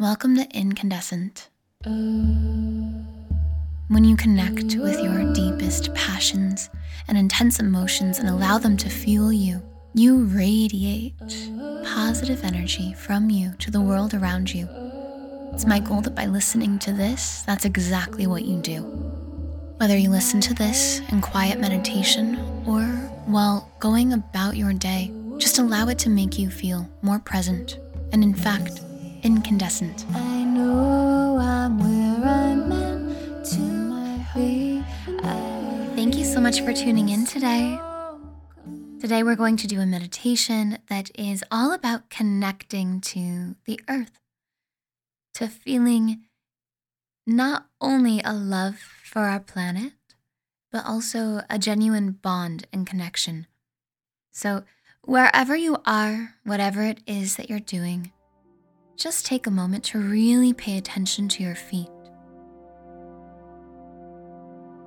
Welcome to Incandescent. When you connect with your deepest passions and intense emotions and allow them to fuel you, you radiate positive energy from you to the world around you. It's my goal that by listening to this, that's exactly what you do. Whether you listen to this in quiet meditation or while going about your day, just allow it to make you feel more present and, in fact, incandescent. I know I'm where I'm meant to be. Thank you so much for tuning in today. Today, we're going to do a meditation that is all about connecting to the earth, to feeling not only a love for our planet, but also a genuine bond and connection. So, wherever you are, whatever it is that you're doing, just take a moment to really pay attention to your feet.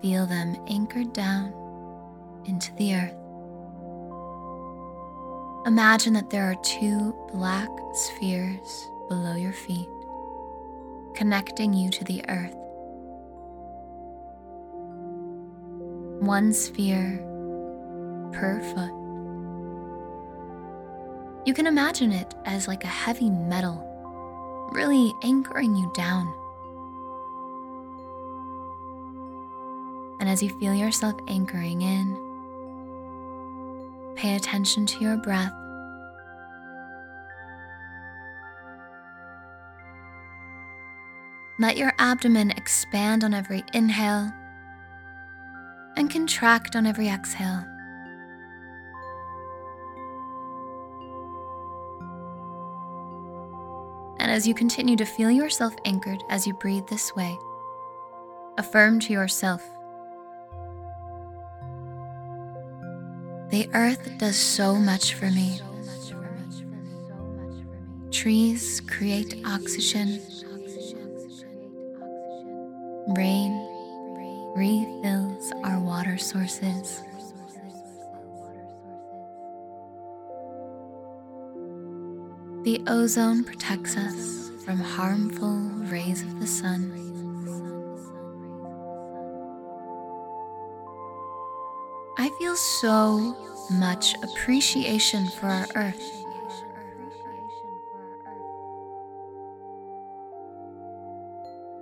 Feel them anchored down into the earth. Imagine that there are two black spheres below your feet, connecting you to the earth. One sphere per foot. You can imagine it as like a heavy metal really anchoring you down. And as you feel yourself anchoring in, pay attention to your breath. Let your abdomen expand on every inhale and contract on every exhale. And as you continue to feel yourself anchored as you breathe this way, affirm to yourself The earth does so much for me. Trees create oxygen. Rain refills our water sources. The ozone protects us from harmful rays of the sun. I feel so much appreciation for our earth.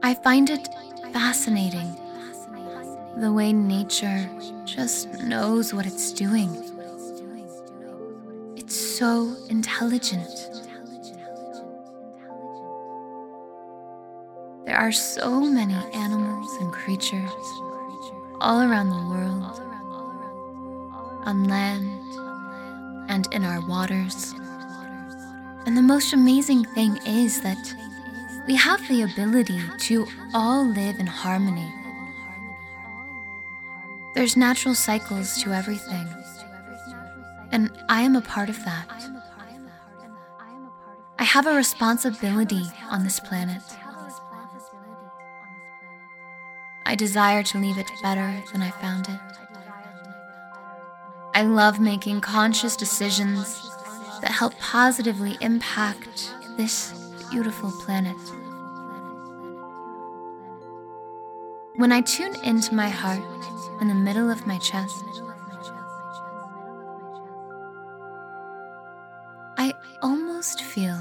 I find it fascinating the way nature just knows what it's doing. It's so intelligent. There are so many animals and creatures all around the world, on land and in our waters. And the most amazing thing is that we have the ability to all live in harmony. There's natural cycles to everything, and I am a part of that. I have a responsibility on this planet. I desire to leave it better than I found it. I love making conscious decisions that help positively impact this beautiful planet. When I tune into my heart in the middle of my chest, I almost feel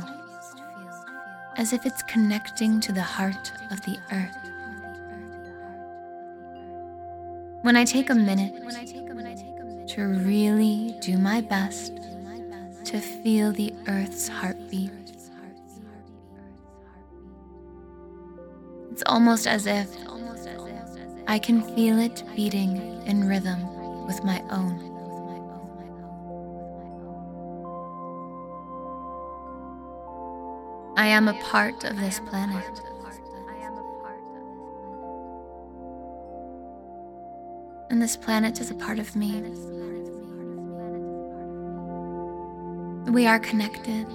as if it's connecting to the heart of the earth. When I take a minute to really do my best to feel the earth's heartbeat, it's almost as if I can feel it beating in rhythm with my own. I am a part of this planet. And this planet is a part of me. We are connected.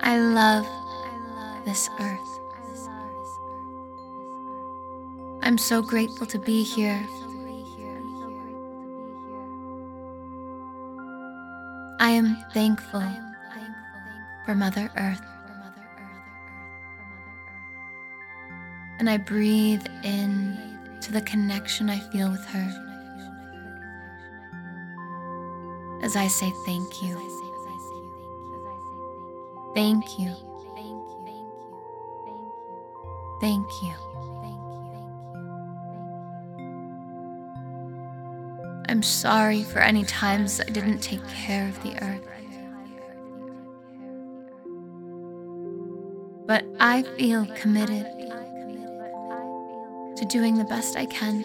I love this earth. I'm so grateful to be here. I am thankful for Mother Earth. And I breathe in to the connection I feel with her as I say thank you. thank you. Thank you. Thank you. I'm sorry for any times I didn't take care of the earth. But I feel committed to doing the best I can.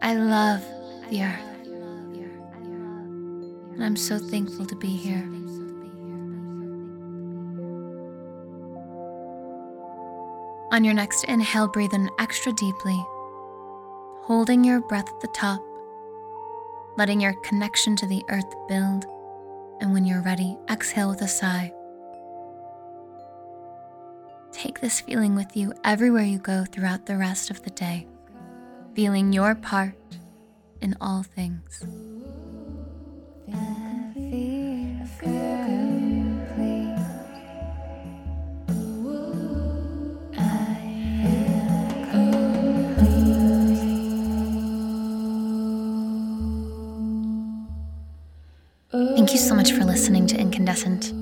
I love the earth. And I'm so thankful to be here. On your next inhale, breathe in extra deeply, holding your breath at the top, letting your connection to the earth build. And when you're ready, exhale with a sigh. Take this feeling with you everywhere you go throughout the rest of the day, feeling your part in all things. Thank you so much for listening to Incandescent.